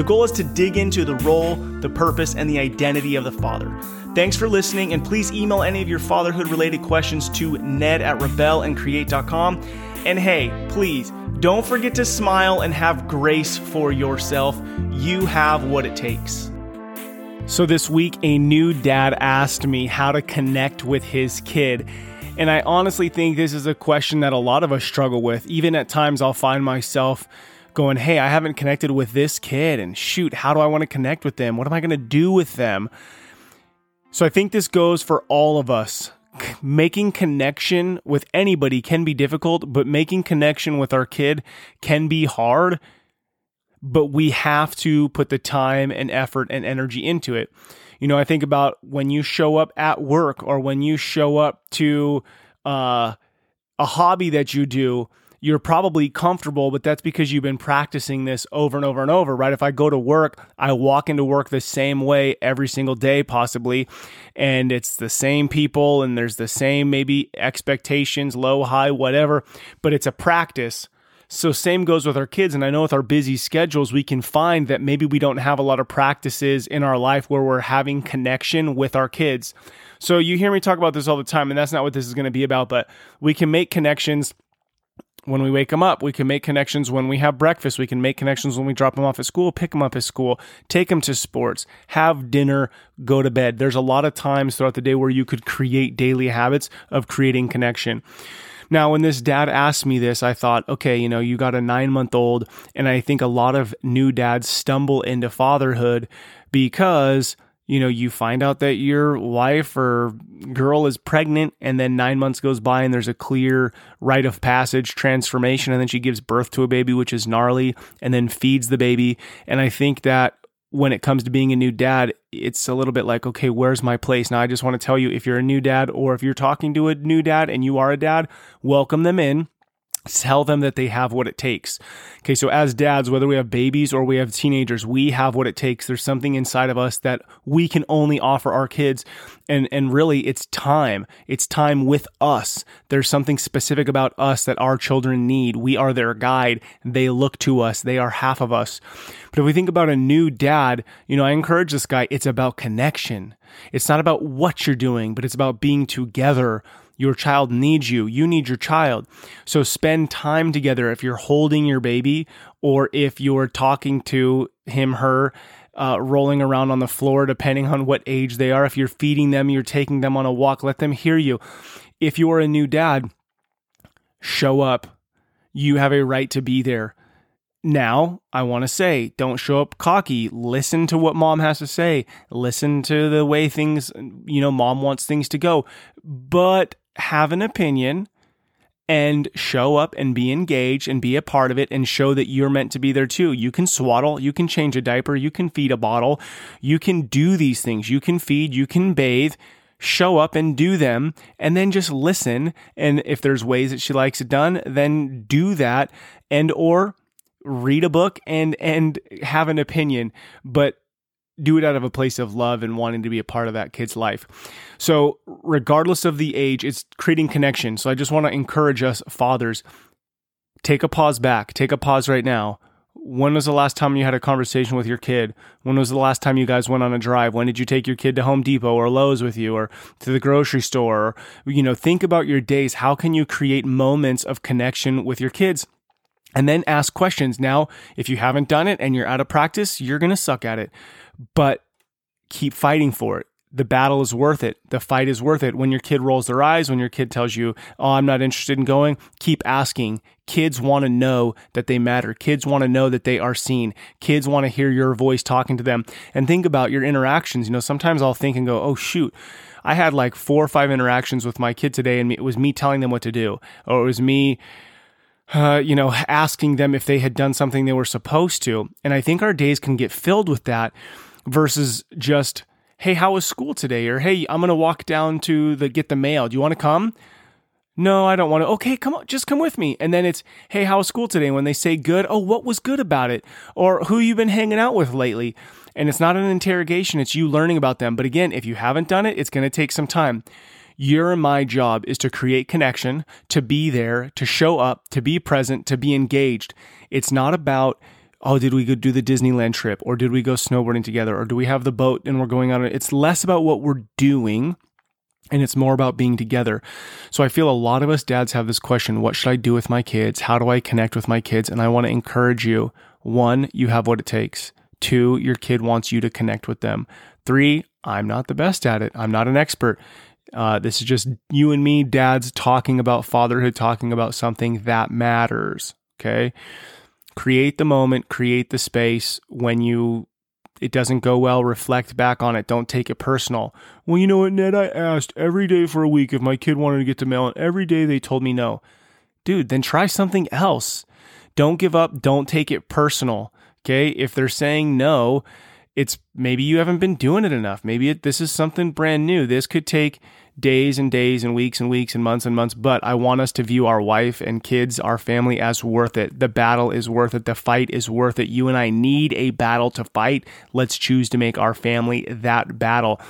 The goal is to dig into the role, the purpose, and the identity of the father. Thanks for listening, and please email any of your fatherhood related questions to ned at rebelandcreate.com. And hey, please don't forget to smile and have grace for yourself. You have what it takes. So, this week, a new dad asked me how to connect with his kid. And I honestly think this is a question that a lot of us struggle with. Even at times, I'll find myself going, Hey, I haven't connected with this kid, and shoot, how do I want to connect with them? What am I going to do with them? So I think this goes for all of us. Making connection with anybody can be difficult, but making connection with our kid can be hard. But we have to put the time and effort and energy into it. You know, I think about when you show up at work or when you show up to uh, a hobby that you do you're probably comfortable, but that's because you've been practicing this over and over and over, right? If I go to work, I walk into work the same way every single day, possibly, and it's the same people and there's the same maybe expectations, low, high, whatever, but it's a practice. So same goes with our kids and I know with our busy schedules we can find that maybe we don't have a lot of practices in our life where we're having connection with our kids. So you hear me talk about this all the time and that's not what this is going to be about, but we can make connections when we wake them up. We can make connections when we have breakfast. We can make connections when we drop them off at school, pick them up at school, take them to sports, have dinner, go to bed. There's a lot of times throughout the day where you could create daily habits of creating connection. Now, when this dad asked me this, I thought, okay, you know, you got a nine month old. And I think a lot of new dads stumble into fatherhood because you know, you find out that your wife or girl is pregnant, and then nine months goes by, and there's a clear rite of passage transformation, and then she gives birth to a baby, which is gnarly, and then feeds the baby. And I think that when it comes to being a new dad, it's a little bit like, okay, where's my place? Now, I just want to tell you if you're a new dad or if you're talking to a new dad and you are a dad, welcome them in tell them that they have what it takes. Okay, so as dads, whether we have babies or we have teenagers, we have what it takes. There's something inside of us that we can only offer our kids. And and really it's time. It's time with us. There's something specific about us that our children need. We are their guide. They look to us. They are half of us. But if we think about a new dad, you know, I encourage this guy, it's about connection. It's not about what you're doing, but it's about being together your child needs you. You need your child. So spend time together if you're holding your baby or if you're talking to him, her, uh, rolling around on the floor, depending on what age they are. If you're feeding them, you're taking them on a walk, let them hear you. If you're a new dad, show up. You have a right to be there. Now, I want to say, don't show up cocky. Listen to what mom has to say. Listen to the way things, you know, mom wants things to go. But have an opinion and show up and be engaged and be a part of it and show that you're meant to be there too. You can swaddle, you can change a diaper, you can feed a bottle, you can do these things. You can feed, you can bathe, show up and do them and then just listen and if there's ways that she likes it done, then do that and or read a book and and have an opinion, but do it out of a place of love and wanting to be a part of that kid's life. So, regardless of the age, it's creating connection. So, I just want to encourage us, fathers, take a pause back, take a pause right now. When was the last time you had a conversation with your kid? When was the last time you guys went on a drive? When did you take your kid to Home Depot or Lowe's with you or to the grocery store? Or, you know, think about your days. How can you create moments of connection with your kids? And then ask questions. Now, if you haven't done it and you're out of practice, you're going to suck at it but keep fighting for it. the battle is worth it. The fight is worth it. When your kid rolls their eyes, when your kid tells you, Oh, I'm not interested in going, keep asking. Kids want to know that they matter. Kids want to know that they are seen. Kids want to hear your voice talking to them. And think about your interactions. You know, sometimes I'll think and go, Oh, shoot. I had like four or five interactions with my kid today, and it was me telling them what to do, or it was me uh, you know, asking them if they had done something they were supposed to. And I think our days can get filled with that versus just, hey, how was school today? Or hey, I'm gonna walk down to the get the mail. Do you want to come? No, I don't want to. Okay, come on, just come with me. And then it's, hey, how was school today? And when they say good, oh, what was good about it? Or who you been hanging out with lately? And it's not an interrogation, it's you learning about them. But again, if you haven't done it, it's going to take some time. Your and my job is to create connection, to be there, to show up, to be present, to be engaged. It's not about, oh, did we go do the Disneyland trip or did we go snowboarding together or do we have the boat and we're going on it? It's less about what we're doing and it's more about being together. So I feel a lot of us dads have this question what should I do with my kids? How do I connect with my kids? And I want to encourage you one, you have what it takes. Two, your kid wants you to connect with them. Three, I'm not the best at it. I'm not an expert. Uh, this is just you and me, dads, talking about fatherhood, talking about something that matters. Okay. Create the moment, create the space when you it doesn't go well, reflect back on it. Don't take it personal. Well, you know what, Ned? I asked every day for a week if my kid wanted to get to mail, and every day they told me no. Dude, then try something else. Don't give up. Don't take it personal. Okay. If they're saying no, it's maybe you haven't been doing it enough. Maybe it, this is something brand new. This could take days and days and weeks and weeks and months and months, but I want us to view our wife and kids, our family as worth it. The battle is worth it. The fight is worth it. You and I need a battle to fight. Let's choose to make our family that battle.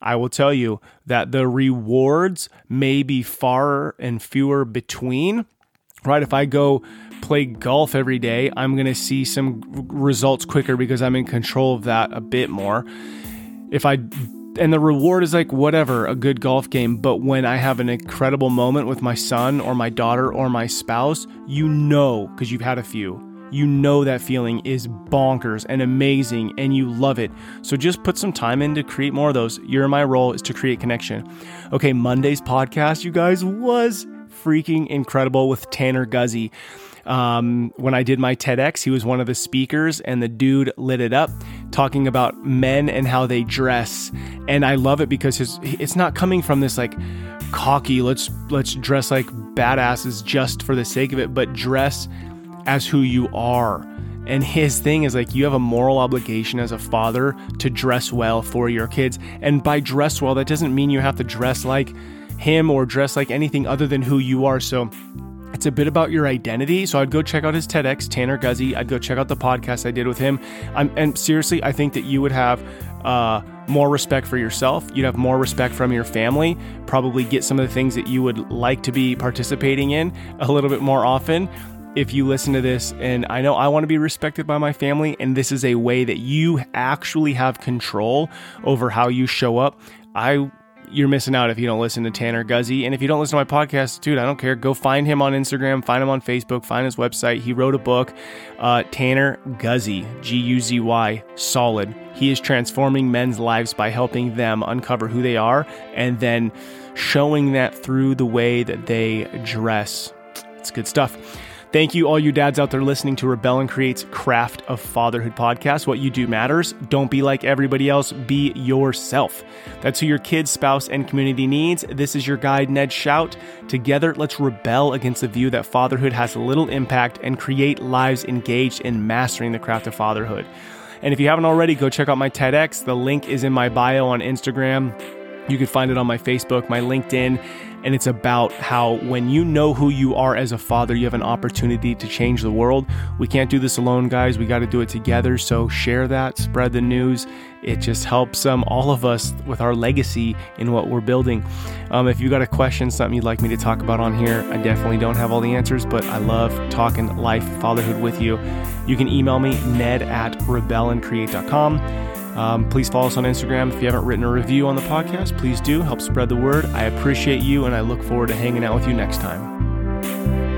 I will tell you that the rewards may be far and fewer between, right? If I go play golf every day, I'm going to see some results quicker because I'm in control of that a bit more. If I and the reward is like whatever, a good golf game, but when I have an incredible moment with my son or my daughter or my spouse, you know because you've had a few. You know that feeling is bonkers and amazing and you love it. So just put some time in to create more of those. Your my role is to create connection. Okay, Monday's podcast, you guys, was freaking incredible with Tanner Guzy. Um, when I did my TEDx, he was one of the speakers, and the dude lit it up, talking about men and how they dress. And I love it because his, it's not coming from this like cocky, let's let's dress like badasses just for the sake of it, but dress as who you are. And his thing is like you have a moral obligation as a father to dress well for your kids. And by dress well, that doesn't mean you have to dress like him or dress like anything other than who you are. So it's a bit about your identity. So I'd go check out his TEDx, Tanner Guzy. I'd go check out the podcast I did with him. I'm, and seriously, I think that you would have uh, more respect for yourself. You'd have more respect from your family. Probably get some of the things that you would like to be participating in a little bit more often if you listen to this and I know I want to be respected by my family and this is a way that you actually have control over how you show up, I you're missing out if you don't listen to Tanner Guzy. And if you don't listen to my podcast, dude, I don't care. Go find him on Instagram, find him on Facebook, find his website. He wrote a book, uh, Tanner Guzy, G U Z Y, solid. He is transforming men's lives by helping them uncover who they are and then showing that through the way that they dress. It's good stuff. Thank you, all you dads out there listening to Rebel and Create's Craft of Fatherhood podcast. What you do matters. Don't be like everybody else, be yourself. That's who your kids, spouse, and community needs. This is your guide, Ned Schaut. Together, let's rebel against the view that fatherhood has little impact and create lives engaged in mastering the craft of fatherhood. And if you haven't already, go check out my TEDx. The link is in my bio on Instagram. You can find it on my Facebook, my LinkedIn and it's about how when you know who you are as a father, you have an opportunity to change the world. We can't do this alone, guys. We got to do it together. So share that, spread the news. It just helps um, all of us with our legacy in what we're building. Um, if you got a question, something you'd like me to talk about on here, I definitely don't have all the answers, but I love talking life, fatherhood with you. You can email me, ned at rebelandcreate.com. Um, please follow us on Instagram. If you haven't written a review on the podcast, please do. Help spread the word. I appreciate you, and I look forward to hanging out with you next time.